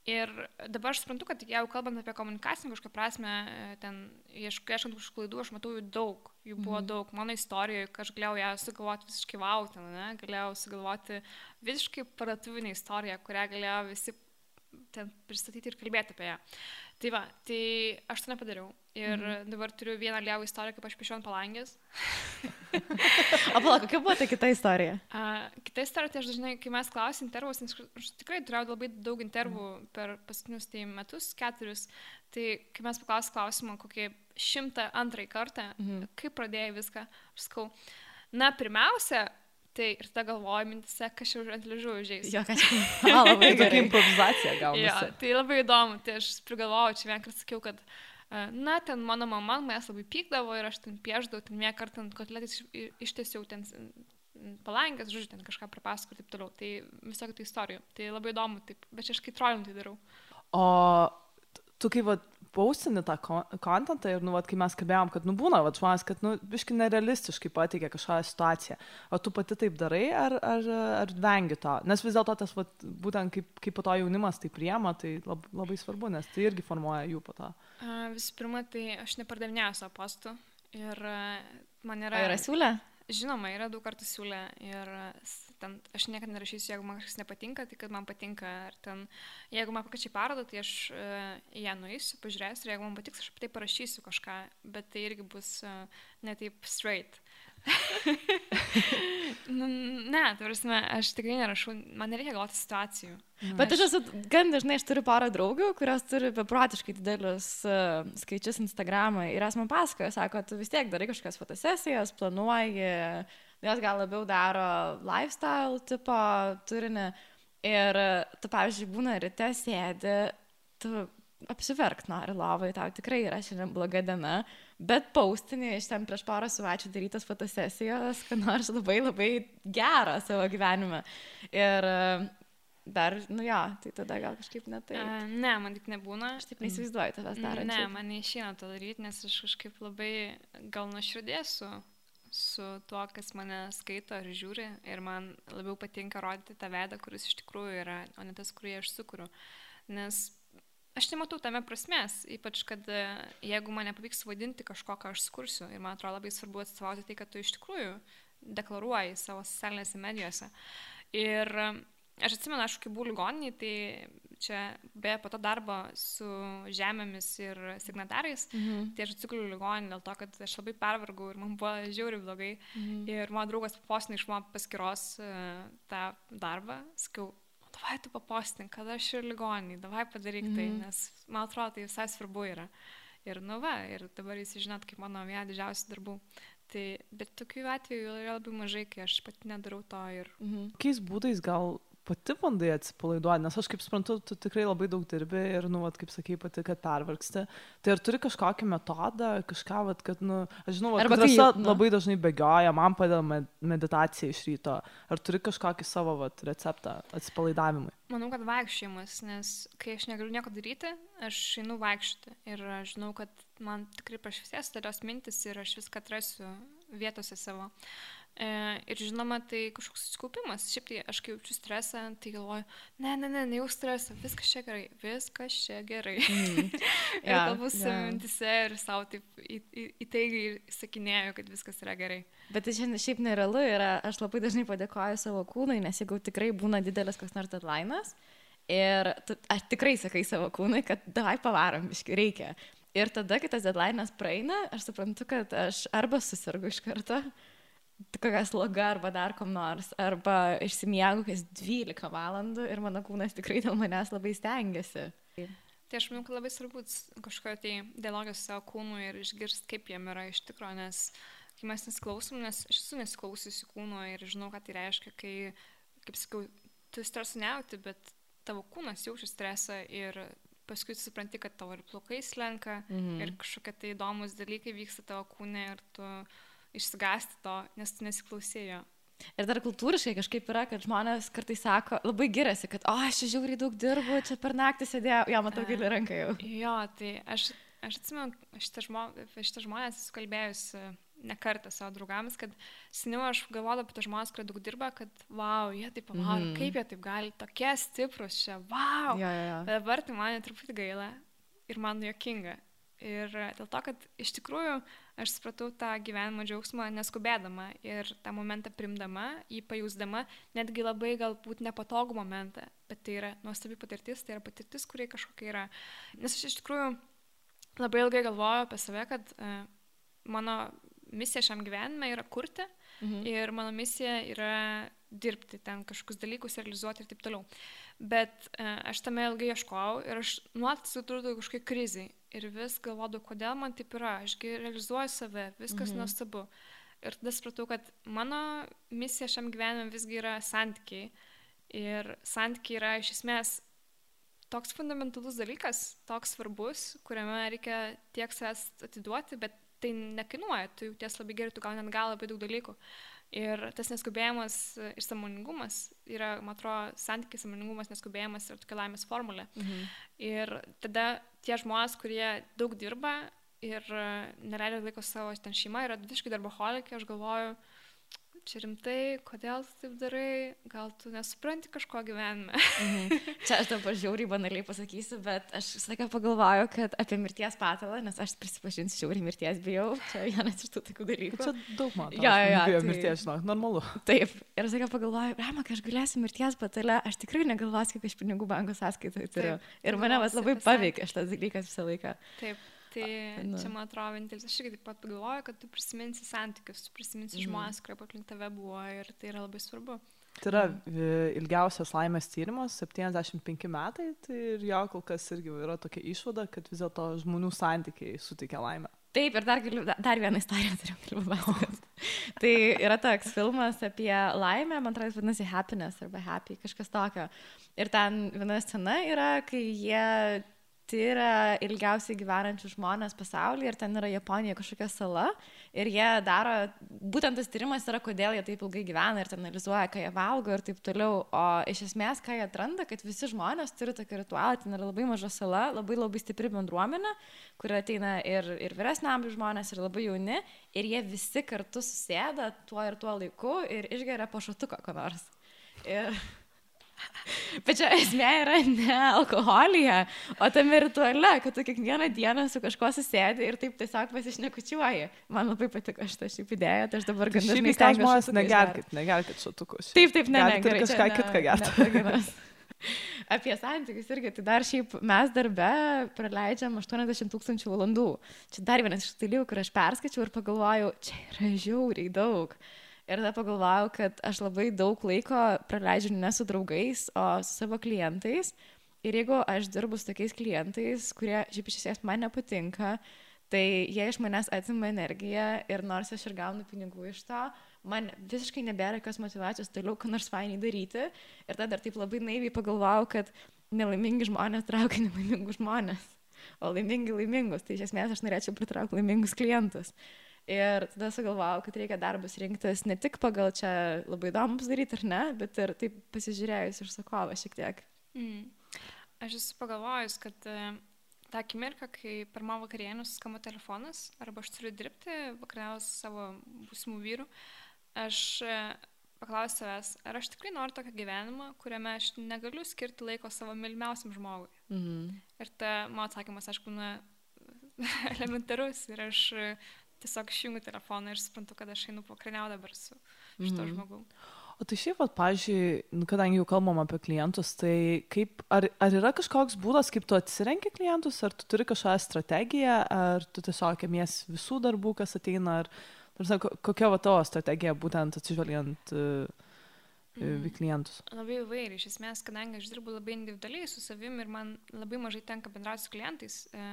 Ir dabar aš suprantu, kad jeigu kalbant apie komunikacinį kažkokią prasme, ten ieškant kažkokių klaidų, aš matau jų daug, jų buvo mhm. daug. Mano istorijoje, kad aš galėjau ją sugalvoti visiškai vautin, ne? galėjau sugalvoti visiškai paratuvinę istoriją, kurią galėjo visi ten pristatyti ir kalbėti apie ją. Tai va, tai aš to nepadariau. Ir mhm. dabar turiu vieną liavų istoriją, kaip aš piešiu ant palangės. o pala, kokia buvo ta kita istorija? A, kita istorija, tai aš dažnai, kai mes klausim intervus, nes aš tikrai turėjau labai daug intervų mhm. per paskutinius tai metus, keturis, tai kai mes paklausim klausimą kokį šimtą antrąjį kartą, mhm. kaip pradėjai viską, aš sakau, na, pirmiausia, Tai ir tada galvoju mintise, kas čia ant ližų užėjus. Jo, kažkaip. Labai tokia improvizacija gaunasi. Jo, tai labai įdomu. Tai aš prigalvojau, čia vieną kartą sakiau, kad, e, na, ten mano mama, mes labai pykdavo ir aš ten pieždavau, ten vieną kartą ant kotletais ištiesiau ten palangęs, žodžiu, ten kažką pripasakoti ir taip toliau. Tai visokių tai istorijų. Tai labai įdomu, taip, bet aš kai trolint tai darau. O tu kaip, va, paustini tą kontentą ir, nu, vat, kai mes kalbėjom, kad, nu, būna, vat, žmonės, kad, nu, biški nerealistiškai pateikia kažkokią situaciją. O tu pati taip darai, ar, ar, ar vengi to? Nes vis dėlto tas, vat, būtent kaip, kaip po to jaunimas tai priema, tai lab, labai svarbu, nes tai irgi formuoja jų po to. Visų pirma, tai aš nepardavinėjau savo postų ir man yra... O yra siūlė? Žinoma, yra daug kartų siūlę ir ten aš niekada nerašysiu, jeigu man kažkas nepatinka, tai kad man patinka. Ar ten, jeigu man pakeičiai parodą, tai aš uh, ją nueisiu, pažiūrėsiu ir jeigu man patiks, aš apie tai parašysiu kažką, bet tai irgi bus netaip straight. Nu, ne, tai prasme, aš tikrai nerašau, man nereikia galvoti situacijų. Nu, Bet aš esu, gan dažnai aš turiu porą draugių, kurios turi beprotiškai didelius uh, skaičius Instagram'ą ir jos man pasakoja, sako, tu vis tiek darai kažkokias fotosesijas, planuoji, jos gal labiau daro lifestyle tipo turinį ir tu, pavyzdžiui, būna ryte sėdi, tu apsiverkt nori lovai, tau tikrai yra šiandien bloga diena, bet paustinį iš ten prieš porą savaičių darytas fotosesijos, kad nors labai labai gerą savo gyvenime. Ir dar, nu jo, tai tada gal kažkaip ne tai. Uh, ne, man tik nebūna. Aš taip neįsivaizduoju tavęs darant. Ne, man neišeina to daryti, nes aš kažkaip labai gal nuoširdėsiu su tuo, kas mane skaito ar žiūri ir man labiau patinka rodyti tą veidą, kuris iš tikrųjų yra, o ne tas, kurį aš sukuriu. Nes aš nematau tame prasmės, ypač kad e, jeigu man nepavyks vadinti kažko, ką aš skursiu, ir man atrodo labai svarbu atstovauti tai, kad tu iš tikrųjų deklaruoji savo socialinėse medijose. Ir e, aš atsimenu, aš kai buvau ligoniniai, tai čia be po to darbo su žemėmis ir signatarais, mhm. tai aš atsikliu ligoninį dėl to, kad aš labai pervargau ir man buvo žiauri blogai. Mhm. Ir mano draugas papostinai iš mano paskiros uh, tą darbą, sakiau, davai tu papostink, kad aš ir ligoniai, davai padaryk tai, mm. nes man atrodo, tai visai svarbu yra. Ir nu va, ir dabar jūs žinot, kaip mano viena didžiausių darbų. Tai, bet tokių atvejų yra labai mažai, kai aš pati nedarau to ir... Mhm. Kokiais būdais gal pati bandai atsipalaiduoti, nes aš kaip suprantu, tu tikrai labai daug dirbi ir, nu, vat, kaip sakai, pati, kad pervargsti. Tai ar turi kažkokį metodą, kažką, vat, kad, nu, aš žinau, kad drąsa nu. labai dažnai bėgioja, man padeda meditacija iš ryto. Ar turi kažkokį savo vat, receptą atsipalaidavimui? Manau, kad vaikščiojimas, nes kai aš negaliu nieko daryti, aš einu vaikščioti. Ir aš žinau, kad man tikrai prašvisės talios mintis ir aš viską atrasiu vietose savo. E, ir žinoma, tai kažkoks susikaupimas. Šiaip tai aš kai jaučiu stresą, tai galvoju, ne, ne, ne, ne jau stresą, viskas čia gerai, viskas čia gerai. Mm. ir yeah, galbūt yeah. mintise ir savo taip įtaigiai sakinėjau, kad viskas yra gerai. Bet tai šiandien šiaip nerealu yra, aš labai dažnai padėkoju savo kūnui, nes jeigu tikrai būna didelis koks nors deadline'as, ir tu, aš tikrai sakai savo kūnui, kad davai pavarom, iški reikia. Ir tada, kai tas deadline'as praeina, aš suprantu, kad aš arba susirgu iš karto, kokia sloga arba dar kom nors, arba išsimiegu kas 12 valandų ir mano kūnas tikrai dėl manęs labai stengiasi. Tai aš manau, kad labai svarbu kažkokia tai dialogą su savo kūnu ir išgirsti, kaip jam yra iš tikrųjų, nes kai mes nesiklausom, nes aš esu nesiklausiusi kūno ir žinau, ką tai reiškia, kai, kaip sakau, tu stresą nejauti, bet tavo kūnas jaučia stresą ir paskui supranti, kad tavo ir plaukai slenka mm -hmm. ir kažkokie tai įdomus dalykai vyksta tavo kūne ir tu išsigasti to, nes tu nesiklausėjo. Ir dar kultūriškai kažkaip yra, kad žmonės kartais sako, labai giriasi, kad, o, aš čia žiauriai daug dirbu, čia per naktį sėdėjau, jo, matau, gili ranką jau. Jo, tai aš, aš atsimenu, šitą, žmo, šitą žmonės esu kalbėjus ne kartą savo draugams, kad seniau aš galvodavau apie tos žmonės, kurie daug dirba, kad, wow, jie taip, wow, mm. kaip jie taip gali, tokie stiprus čia, wow. Jo, jo, jo. Bet dabar tai man truputį gaila ir man jokinga. Ir dėl to, kad iš tikrųjų aš supratau tą gyvenimo džiaugsmą neskubėdama ir tą momentą primdama, jį pajusdama, netgi labai galbūt nepatogų momentą, bet tai yra nuostabi patirtis, tai yra patirtis, kurie kažkokia yra. Nes aš iš tikrųjų labai ilgai galvoju apie save, kad uh, mano misija šiam gyvenime yra kurti mhm. ir mano misija yra dirbti ten kažkokius dalykus, realizuoti ir taip toliau. Bet e, aš tame ilgai ieškojau ir aš nuolat atsidurdavau kažkokiai krizai ir vis galvodavau, kodėl man taip yra, ašgi realizuoju save, viskas mhm. nuostabu. Ir tada supratau, kad mano misija šiam gyvenime visgi yra santykiai. Ir santykiai yra iš esmės toks fundamentalus dalykas, toks svarbus, kuriame reikia tiek savęs atiduoti, bet tai nekainuoja, tu jauties labai gerai, tu gauni ant galo labai daug dalykų. Ir tas neskubėjimas ir samoningumas yra, man atrodo, santykis, samoningumas, neskubėjimas ir tokia laimės formulė. Mhm. Ir tada tie žmonės, kurie daug dirba ir neleidžia laiko savo ten šeimą, yra visiškai darboholikai, aš galvoju, čia rimtai, kodėl tu taip darai, gal tu nesupranti kažko gyvenime. mhm. Čia aš dabar žiauriai banaliai pasakysiu, bet aš visą laiką pagalvoju, kad apie mirties patalą, nes aš prisipažinsiu, žiauriai mirties bijau, čia vienas iš tų tokių dalykų. Čia daug man. Jo, jo, jo. Tai- mirties, žinok, normalu. Taip, ir aš sakau, pagalvoju, Rama, kai aš galėsiu mirties patalę, aš tikrai negalvosiu, kiek aš pinigų banko sąskaitai turiu. Taip, ir mane vas labai paveikė šitas dalykas visą laiką. Taip. Tai nu. čia, man atrodo, vienintelis, aš irgi taip pat pagalvoju, kad tu prisiminsi santykius, tu prisiminsi Mhm. žmonės, kurie aplink tave buvo ir tai yra labai svarbu. Tai yra e, ilgiausias laimės tyrimas, 75 metai, tai ir jo kol kas irgi yra tokia išvada, kad vis dėlto žmonių santykiai suteikia laimę. Taip, ir dar, galiu, da- dar vieną istoriją turiu papasakoti. tai yra toks filmas apie laimę, man atrodo, vadinasi Happiness arba Happy, kažkas tokio. Ir ten viena scena yra, kai jie tyria ilgiausiai gyvenančių žmonės pasaulyje ir ten yra Japonija kažkokia sala ir jie daro, būtent tas tyrimas yra, kodėl jie taip ilgai gyvena ir ten analizuoja, ką jie valgo ir taip toliau, o iš esmės, ką jie atranda, kad visi žmonės turi tokį ritualą, ten yra labai maža sala, labai labai stipri bendruomenė, kur ateina ir, ir vyresnio amžiaus žmonės, ir labai jauni, ir jie visi kartu susėda tuo ir tuo laiku ir išgeria po šatuką ko nors. Ir... Bet čia esmė yra ne alkoholija, o tame rituale, kad tu kiekvieną dieną su kažkuo susėdi ir taip tiesiog pasišnekučiuoji. Man labai patiko šitą šiaip idėją, tai aš dabar gan Šiaip dažnai stengiuosi žmonės negerkit, negerkit šatukus. Taip, taip, ne, ne, gerai, kažką kitką ne- gert. ne paginas. Apie santykius irgi, tai dar šiaip mes darbe praleidžiam 80 tūkstančių valandų. Čia dar vienas iš dalykų, kur aš perskaičiau ir pagalvojau, čia yra žiauriai daug. Ir tada pagalvojau, kad aš labai daug laiko praleidžiu ne su draugais, o su savo klientais. Ir jeigu aš dirbu su tokiais klientais, kurie šiaip iš esmės man nepatinka, tai jie iš manęs atima energiją ir nors aš ir gaunu pinigų iš to, man visiškai nebėra jokios motivacijos toliau, ką nors fainai daryti. Ir tada dar taip labai naiviai pagalvojau, kad nelaimingi žmonės traukia nelaimingus žmonės, o laimingi laimingus. Tai iš esmės aš norėčiau pritraukti laimingus klientus. Ir tada sugalvojau, kad reikia darbus rinktis ne tik pagal čia labai įdomus daryti ar ne, bet ir taip pasižiūrėjus užsakovą šiek tiek. Mm. Aš esu pagalvojus, kad e, tą akimirką, kai per mano vakarienę suskamba telefonas, arba aš turiu dirbti vakarienės savo būsimų vyrų, aš e, paklausiu savęs, ar aš tikrai noriu tokio gyvenimo, kuriame aš negaliu skirti laiko savo mylimiausiam žmogui. Mhm. Ir ta mano atsakymas, aišku, na, elementarus ir aš tiesiog išjungiu telefoną ir suprantu, kad aš einu pakriniau dabar su šito Mhm. žmogu. O tai šiaip, vat, pažiūrėjau, kadangi jau kalbam apie klientus, tai kaip, ar, ar yra kažkoks būdas, kaip tu atsirenki klientus, ar tu turi kažkokią strategiją, ar tu tiesiog ėmies visų darbų, kas ateina, ar ta prasme, ko- kokia va tavo strategija būtent atsižvelgiant uh, į klientus? Labai įvairiai, iš esmės, kadangi aš dirbu labai individualiai su savimi ir man labai mažai tenka bendrauti su klientais, e,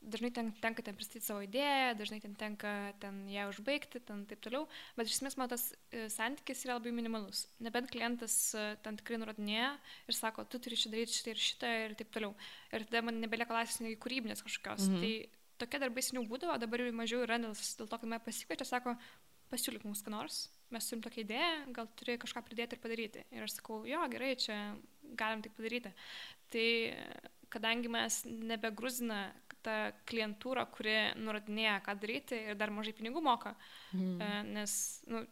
dažnai ten, tenka ten pristatyti savo idėją, dažnai ten tenka ten ją užbaigti, ten taip toliau, bet iš esmės man tas e, santykis yra labai minimalus. Nebent klientas e, ten tikrai nurodinėja ir sako, tu turi šitą daryti šitą ir šitą ir taip toliau. Ir tada man nebelieka laisvės nei kūrybinės kažkokios. Mhm. Tai tokie darbai seniau būdavo, dabar jau mažiau yra, nes dėl to, kad mane pasikviečia, sako, pasiūlyk mums ką nors mes turim tokią idėją, gal turi kažką pridėti ir padaryti. Ir aš sakau, jo, gerai, čia galim tai padaryti. Tai kadangi mes nebegruzina tą klientūrą, kuri nurodinėja, ką daryti ir dar mažai pinigų moka, mm. nes, nu,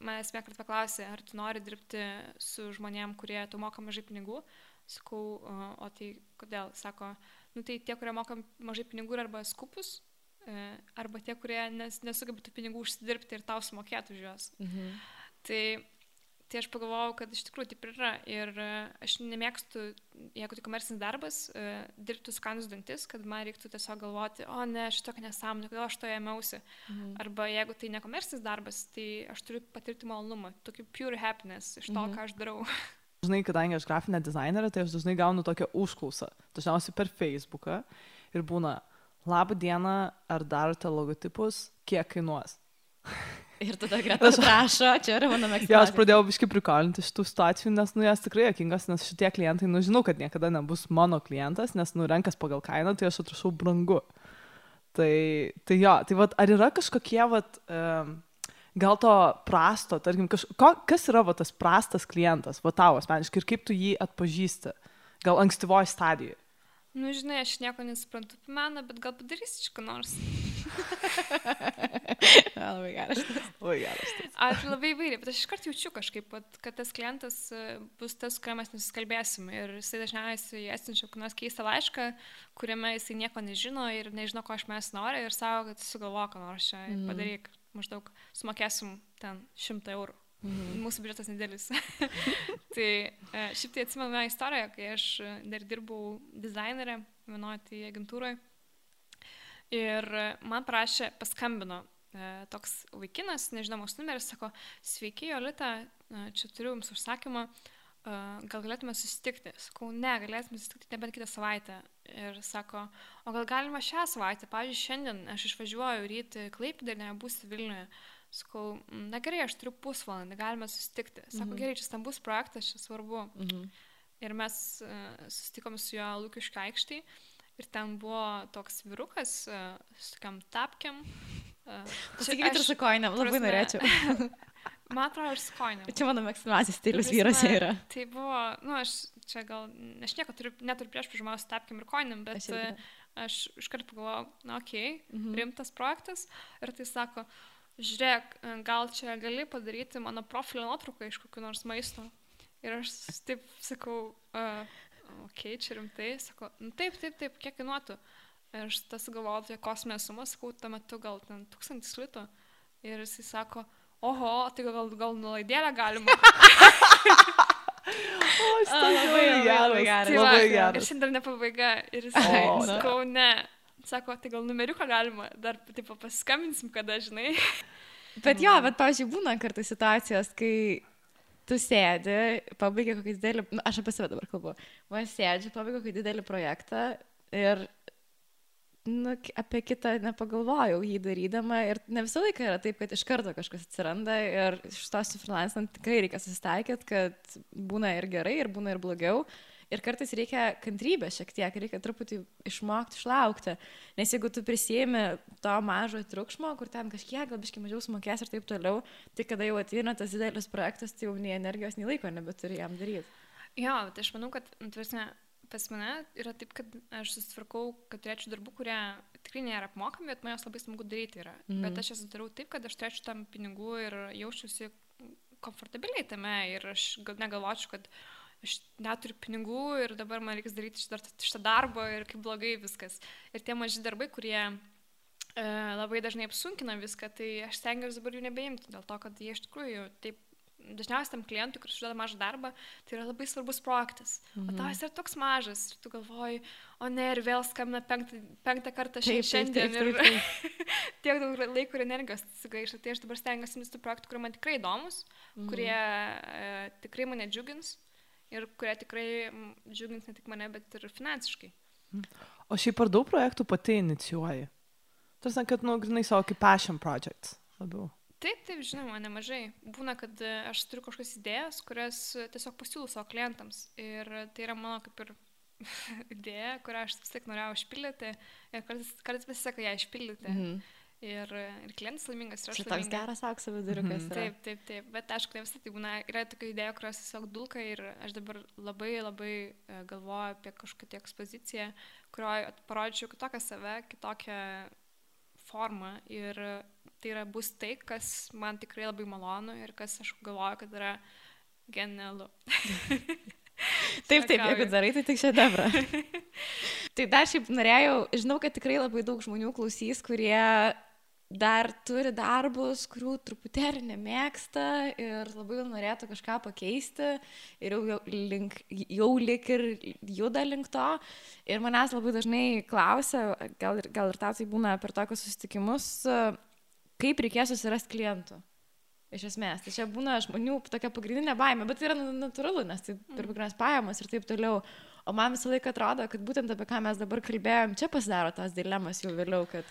manęs vieną kartą paklausė, ar tu nori dirbti su žmonėm, kurie tu moka mažai pinigų. Sakau, o tai kodėl? Sako, nu tai tie, kurie moka mažai pinigų arba skupus, e, arba tie, kurie nes, nesugeba tų pinigų užsidirbti ir tau sumokėtų už juos. Mhm. Tai Tai aš pagalvojau, kad iš tikrųjų taip yra. Ir e, aš nemėgstu, jeigu tai komercinis darbas, e, dirbti su kanus dantis, kad man reiktų tiesiog galvoti, o ne, šitokia nesąmonė, kodėl aš to ėmiausi. Mhm. Arba jeigu tai nekomercinis darbas, tai aš turiu patirti malonumą, tokį pure happiness iš to, mhm. ką aš darau. Dažnai, kadangi aš grafinė dizainerė, tai aš dažnai gaunu tokią užklausą, dažniausiai per Facebooką ir būna, labą dieną, ar darote logotipus, kiek kainuos. Ir tada greta aš rašo, čia yra mano mėgstamiausia. Ja, aš pradėjau biškai prikalinti šitų situacijų, nes, nu, jas tikrai jokingas, nes šitie klientai, nu, žinau, kad niekada nebus mano klientas, nes, nu, renkas pagal kainą, tai aš atrašau brangu. Tai, tai jo, tai vad, ar yra kažkokie, vad, um, gal to prasto, tarkim, kaž, ko, kas yra, va, tas prastas klientas, va, tavo asmeniškai, ir kaip tu jį atpažįsti, gal ankstyvoje stadijoje? Nu, žinai, aš nieko nesuprantu apie meną, bet gal padarysi čia ką nors. labai geras. Labai geras. Aš labai įvairiai, bet aš iškart jaučiu kažkaip, kad tas klientas e, bus tas, kuriuo mes nusikalbėsim. Ir jisai dažniausiai atsiunčia kokį nors keistą laišką, kuriame jisai nieko nežino ir nežino, ko aš mes noriu ir savo, kad sugalvo, ką nors čia mm. padaryk. Maždaug sumokėsim ten šimtą eurų. Mhm. Mūsų biudžetas nedėlis. tai e, šiaip tai atsimenu vieną istoriją, kai aš dar dirbau dizainerė vienoje tai agentūroje. Ir man prašė, paskambino e, toks vaikinas, nežinomas numeris, sako, sveiki, Jolita, e, čia turiu jums užsakymą, gal galėtume susitikti. Sakau, ne, galėtume susitikti nebent kitą savaitę. Ir sako, o gal galima šią savaitę, pavyzdžiui, šiandien aš išvažiuoju ryte Klaipėdą ir nebūsiu Vilniuje. Sakau, na gerai, aš turiu pusvalandį, galime susitikti. Sako, mhm. gerai, čia stambus projektas, čia svarbu. Mhm. Ir mes susitikom su juo Lūkiškai aikštai. Ir ten buvo toks virukas uh, su tokiam tapkiam. Uh, Sakykit, ir su koinėm, labai prasme, norėčiau. Man atrodo, ir su koinėm. Čia mano mėgstamiausias stilius vyruose yra. Tai buvo, nu, aš čia gal, aš nieko turiu, neturiu prieš prižymausiu tapkiam ir koinėm, bet aš, aš iškart pagalvojau, na, okei, okay, mhm. rimtas projektas. Ir tai sako, žiūrėk, gal čia gali padaryti mano profilio nuotrauką iš kokių nors maisto. Ir aš taip sakau, uh, okei, okay, čia rimtai, sakau, nu, taip, taip, taip, kiek kainuotų. Ir aš tas galvoju apie kosminę sumą, sakau, tuo metu gal ten tūkstantis litų. Ir jisai sako, oho, tai gal, gal nulaidėlę galima. o, aš tai labai. Tai va, labai geras. Ir šiandien ne pabaiga. Ir jisai, oh, sakau, ne. Sako, tai gal numeriuką galima, dar taip paskambinsim, kada žinai. Bet jo, bet, pavyzdžiui, būna kartu situacijos, kai tu sėdi, pabaigia kokį didelį, nu, aš apie save dabar kalbu, man sėdžiu, pabaigia kokį didelį projektą ir nu, apie kitą nepagalvojau jį darydama ir ne visą laiką yra taip, kad iš karto kažkas atsiranda ir iš to su freelancing tikrai reikia susitaikyti, kad būna ir gerai, ir būna ir blogiau. Ir kartais reikia kantrybės šiek tiek, reikia truputį išmokti, išlaukti. Nes jeigu tu prisėmė to mažo triukšmo, kur ten kažkiek, gal biškai mažiau sumokės ir taip toliau, tai kada jau ateina tas didelis projektas, tai jau nei energijos, nei laiko nebeturi jam daryti. Jo, tai aš manau, kad, nu, tvarsime, pas mane yra taip, kad aš susitvarkau, kad turėčiau darbų, kurie tikrai nėra apmokami, bet man jos labai smagu daryti yra. Mm. Bet aš jas darau taip, kad aš turėčiau tam pinigų ir jaučiuosi komfortabiliai tame ir aš negalvočiau, kad aš neturiu pinigų ir dabar man reikia daryti šitą, darbą ir kaip blogai viskas. Ir tie maži darbai, kurie e, labai dažnai apsunkina viską, tai aš stengiuosi dabar jų nebeimti, dėl to, kad jie iš tikrųjų taip dažniausiai tam klientui, kuris užduoda mažą darbą, tai yra labai svarbus projektas. Mhm. O tau jis yra toks mažas ir tu galvoji, o ne, ir vėl skambina penktą, penktą kartą taip, šiandien taip, taip, taip, taip. ir tiek daug laiko ir energijos sugaišta. Tai aš dabar stengiuosi imtis tų projektų, kurie man tikrai įdomus, mhm. kurie e, tikrai mane džiugins ir kurie tikrai džiugins ne tik mane, bet ir finansiškai. O šiaip ar daug projektų pati inicijuoji? Tarsi, kad, nu, grinai savo kaip passion projects labiau. Taip, taip, žinoma, nemažai. Būna, kad e, aš turiu kažkokias idėjas, kurias tiesiog pasiūlau savo klientams. Ir tai yra mano kaip ir idėja, kurią aš vis tiek norėjau išpildyti. Ir kartais, kartais pasiseka ją išpildyti. -hmm. Ir, ir klientas laimingas, ir aš Čia toks laiminga. geras aukso viduriukas. Yra. Taip, taip, taip, bet aišku, ne visą tai būna, yra tokia idėja, kurios tiesiog dulka ir aš dabar labai labai e, galvoju apie kažkokią tai ekspoziciją, kurioje parodyčiau kitokią save, kitokią formą ir tai yra bus tai, kas man tikrai labai malonu ir kas aš galvoju, kad yra genialu. Taip, taip, jeigu darai, tai tik šedevrą. tai dar šiaip norėjau, žinau, kad tikrai labai daug žmonių klausys, kurie dar turi darbus, kurių truputėlį nemėgsta ir labai norėtų kažką pakeisti ir jau, link, jau lik ir juda link to. Ir manęs labai dažnai klausia, gal, gal ir tau tai būna per tokius susitikimus, kaip reikės susirasti klientų. Iš esmės, tai čia būna žmonių tokia pagrindinė baimė, bet tai yra na- natūralu, nes tai per pagrindinės pajamas ir taip toliau. O man visą laiką atrodo, kad būtent apie ką mes dabar kalbėjom, čia pasidaro tas dilemas jau vėliau, kad...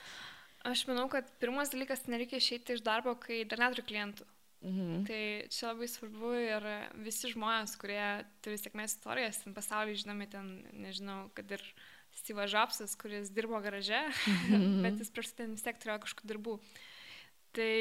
Aš manau, kad pirmas dalykas, nereikia išeiti iš darbo, kai dar neturi klientų. Mhm. Tai čia labai svarbu ir visi žmonės, kurie turi sėkmės istorijas, ten pasaulyje žinomi, ten, nežinau, kad ir Steve Jobsas, kuris dirbo garaže, bet jis prieš tai vis tiek turėjo kažkokių darbų. Tai,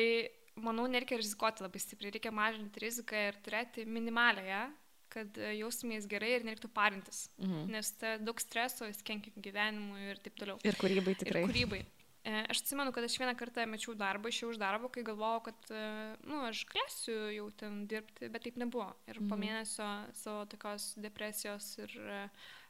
manau, nereikia rizikuoti labai stipriai, reikia mažinti riziką ir turėti minimalę ją, kad jaustumės gerai ir nereiktų parintis. Mhm. Nes tai daug streso, jis kenkia gyvenimui ir taip toliau. Ir kūrybai tikrai. Ir kūrybai. E, Aš atsimenu, kad aš vieną kartą mečiau darbą, išėjau iš darbo, kai galvojau, kad, e, nu, aš galėsiu jau ten dirbti, bet taip nebuvo. Ir po Mhm. mėnesio savo tokios depresijos ir e,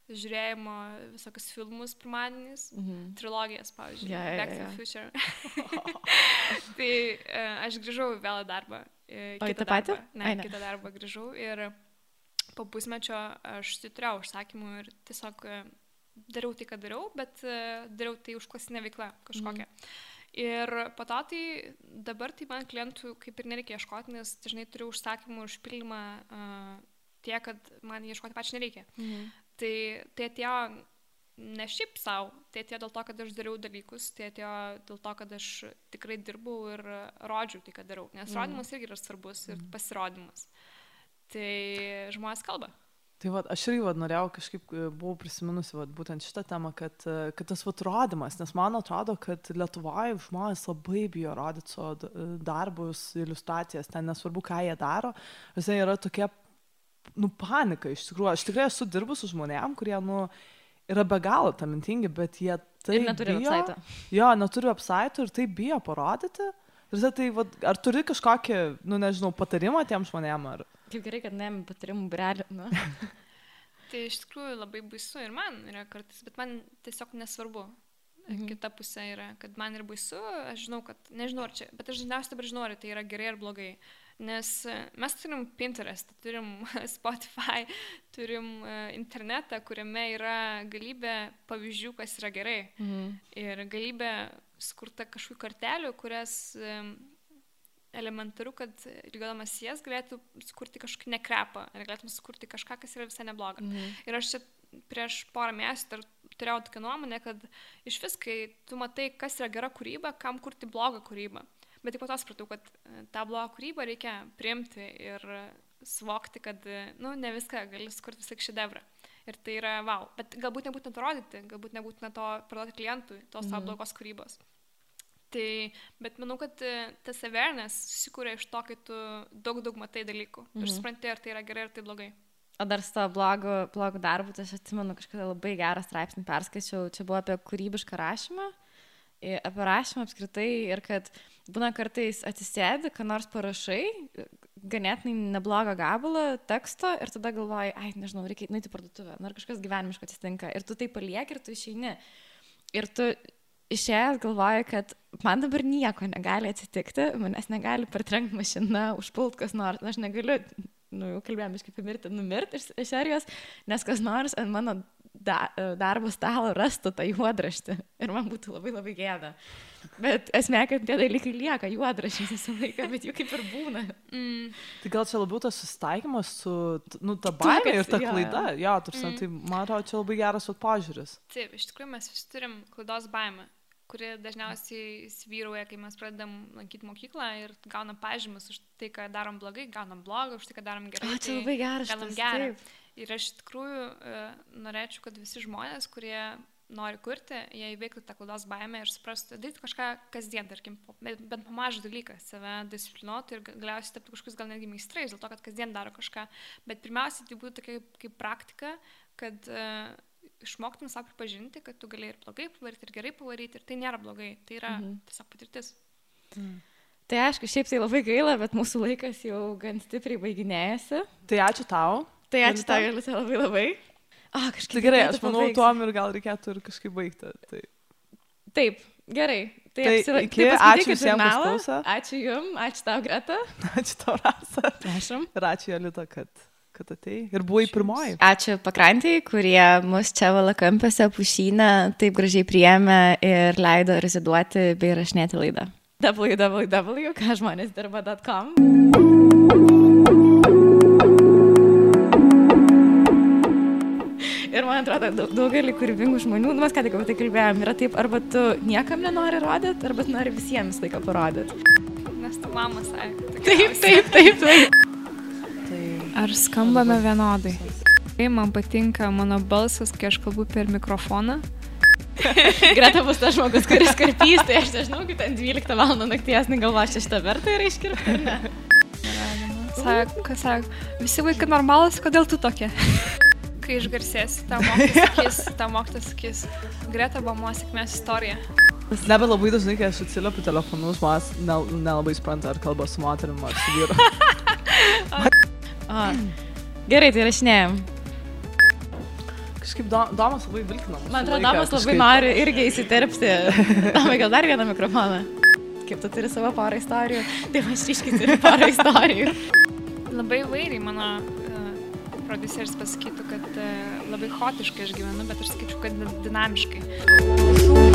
žiūrėjimo visokius filmus pirmadieniais, Mhm. trilogijas, pavyzdžiui, Jo, jo, Back to jo. the Future. tai e, aš grįžau vėl į darbą. e, O į tą patį? Ne, Ai, ne. kitą darbą grįžau ir po pusmečio aš turėjau užsakymų ir tiesiog dariau tai, ką dariau, bet e, dariau tai užklasinę veiklą kažkokią. Ir po to tai dabar tai man klientų kaip ir nereikia ieškoti, nes dažnai turiu užsakymų užpildymą uh, tiek, kad man ieškoti pačiai nereikia. Mhm. Tai, tai atėjo ne šiaip savo, tai atėjo dėl to, kad aš dariau dalykus, tai atėjo dėl to, kad aš tikrai dirbau ir rodžiau tai, ką darau. Nes Mhm. rodimas irgi yra svarbus ir pasirodymas. Tai žmonės kalba. Tai va, aš irgi va, norėjau kažkaip, e, buvau prisiminusi va, būtent šitą temą, kad, e, kad tas va, rodymas, nes man atrodo, kad Lietuvoje žmonės labai bijo rodyti savo e, darbus, iliustracijas, ten nesvarbu, ką jie daro, visai yra tokia, nu, panika iš tikrųjų. Aš tikrai esu dirbus su žmonėm, kurie, nu, yra be galo talentingi, bet jie tai Ir neturi website'o. Jo, neturi apsaitų ir tai bijo parodyti. Ir tai, va, ar turi kažkokį, nu, nežinau, patarimą tiem žmonėm, ar... Kaip gerai, kad neėmė patarimų brelį. Nu. Tai iš tikrųjų labai baisu ir man yra kartais, bet man tiesiog nesvarbu. Mhm. Kita pusė yra, kad man yra baisu, aš žinau, kad, nežinau ar čia, bet aš dažniausiai dabar žinau, ar tai yra gerai ar blogai. Nes e, mes turim Pinterest, turim Spotify, turim e, internetą, kuriame yra galybė pavyzdžių, kas yra gerai. Mhm. Ir galybė skurta kažkokių kartelių, kurias elementaru, kad lygodamas jas galėtų sukurti kažkokį nekrepą, galėtum sukurti kažką, kas yra visai nebloga. Mhm. Ir aš čia prieš porą mėnesių dar turėjau tokią nuomonę, kad iš vis, kai tu matai, kas yra gera kūryba, kam kurti blogą kūrybą. Bet tik po to supratau, kad e, tą blogą kūrybą reikia priimti ir suvokti, kad, e, nu, ne viską gali sukurti visą šedevrą. Ir tai yra wow. Bet galbūt nebūtina to rodyti, galbūt nebūtina to parduoti klientui, tos Mhm. blogos kūrybos. Tai, bet manau, kad e, tas awareness susikūrė iš to, kai tu daug, daug matai dalykų. Mhm. Ir supranti, ar tai yra gerai, ar tai blogai. O dar su tavo blogu, blogu darbu, tai aš atsimenu kažkada labai gerą straipsnį perskaičiau, čia buvo apie kūrybišką rašymą, apie rašymą apskritai ir kad būna kartais atsisėdi, ką nors parašai, ganėtinai neblogą gabalą teksto ir tada galvoji, ai, nežinau, reikia nueiti į parduotuvę, ar kažkas gyvenimiško atsitinka ir tu tai palieki ir tu išeini. Ir tu išėjęs galvoji, kad man dabar nieko negali atsitikti, manęs negali partrenkti mašina, užpult kas nors, aš negaliu, nu jau kalbėjom, iš kaip mirti, numirti iš, iš serijos, nes kas nors ant mano da, darbo stalo rastų tą juodraštį ir man būtų labai labai gėda. Bet esmė, kad tie dalykai lieka juodraščiais visą laiką, bet jų kaip ir būna. Mm. Tai gal čia labiau tas susitaikymas su, nu, ta kad- ir ta jo, klaida. Jo, tarsi, Mm. tai man atrodo, čia labai geras požiūris. Taip, iš tikrųjų mes visi turim klaidos baimę, kuri dažniausiai įsivyrauja, kai mes pradedam lankyti mokyklą ir gaunam pažymus už tai, ką darom blogai, gaunam blogą, už tai, ką darom gerai. O, čia tai labai geras gaunam gerą. taip. Ir aš iš tikrųjų e, norėčiau, kad visi žmonės, kurie nori kurti, jie įveiktų tą klaidos baimę ir suprastų, daryti kažką kasdien, tarkim, bent bent po mažą dalyką, save disciplinuotų ir ga- galiausiai taptų kažkokius gal netgi meistrais, dėl to, kad kasdien daro kažką. Bet pirmiausia, tai būtų tokia kaip praktika, kad uh, išmoktum savo pripažinti, kad tu gali ir blogai pavaryti, ir gerai pavaryti, ir tai nėra blogai, tai yra mhm. tiesiog patirtis. Tai aišku, šiaip tai labai gaila, bet mūsų laikas jau gan stipriai baiginėjasi. Tai ačiū tau. Tai ačiū tau, Jolita, labai labai. A, kažkaip. Tai gerai, aš manau, pabaigt. tuom ir gal reikėtų ir kažkaip baigti. Tai, Taip, gerai. Tai, Tai apsira- iki, tai ačiū visiems, kas klausė. Ačiū Jum, ačiū tau, Greta. ačiū tau, Rasa. Prašom. Ir ačiū, Jolita, kad, kad atei. Ir buvai pirmoji. Ačiū pakrantiai, kurie mus čia valakampiuose pušynę taip gražiai priėmė ir leido reziduoti bei rašinėti laidą. www.kažmonėsdirba.com Ir man atrodo, daug- daugelį kūrybingų žmonių, nu mes ką tik apie tai kalbėjom, yra taip, arba tu niekam nenori rodyti, arba tu nori visiems laiką parodyti. Nes tu mama sakė. Taip, taip, taip, taip. Tai Ar skambame vienodai? Tai man patinka mano balsas, kai aš kalbu per mikrofoną. Greta bus tas žmogus, kuris karpys, tai aš nežinau, kad ten 12 val. nakties negalvoju, aš šitą vertą yra ne? Sako, kas sako, visi vaikai normalus, kodėl tu tokia? Kai išgarsėsi, tau mokytas sakys, Greta buvo mano sėkmės istorija. Nebe labai dažnai, kai aš atsiliepiu telefonu, žmonės nel- nelabai supranta, ar kalba su moterim ar su vyru. O. Gerai, tai rašinėjom. Kažkaip do, Domas labai vilkina. Man atrodo, Domas labai kažkaip. nori irgi įsiterpti. Tomai, gal dar vieną mikrofoną? Kaip tu turi savo porą istorijų? Tai aš iškai turiu porą istorijų. Labai vairiai mano uh, produceris pasakytų, kad uh, labai hotiškai aš gyvenu, bet aš sakyčiau, kad dinamiškai.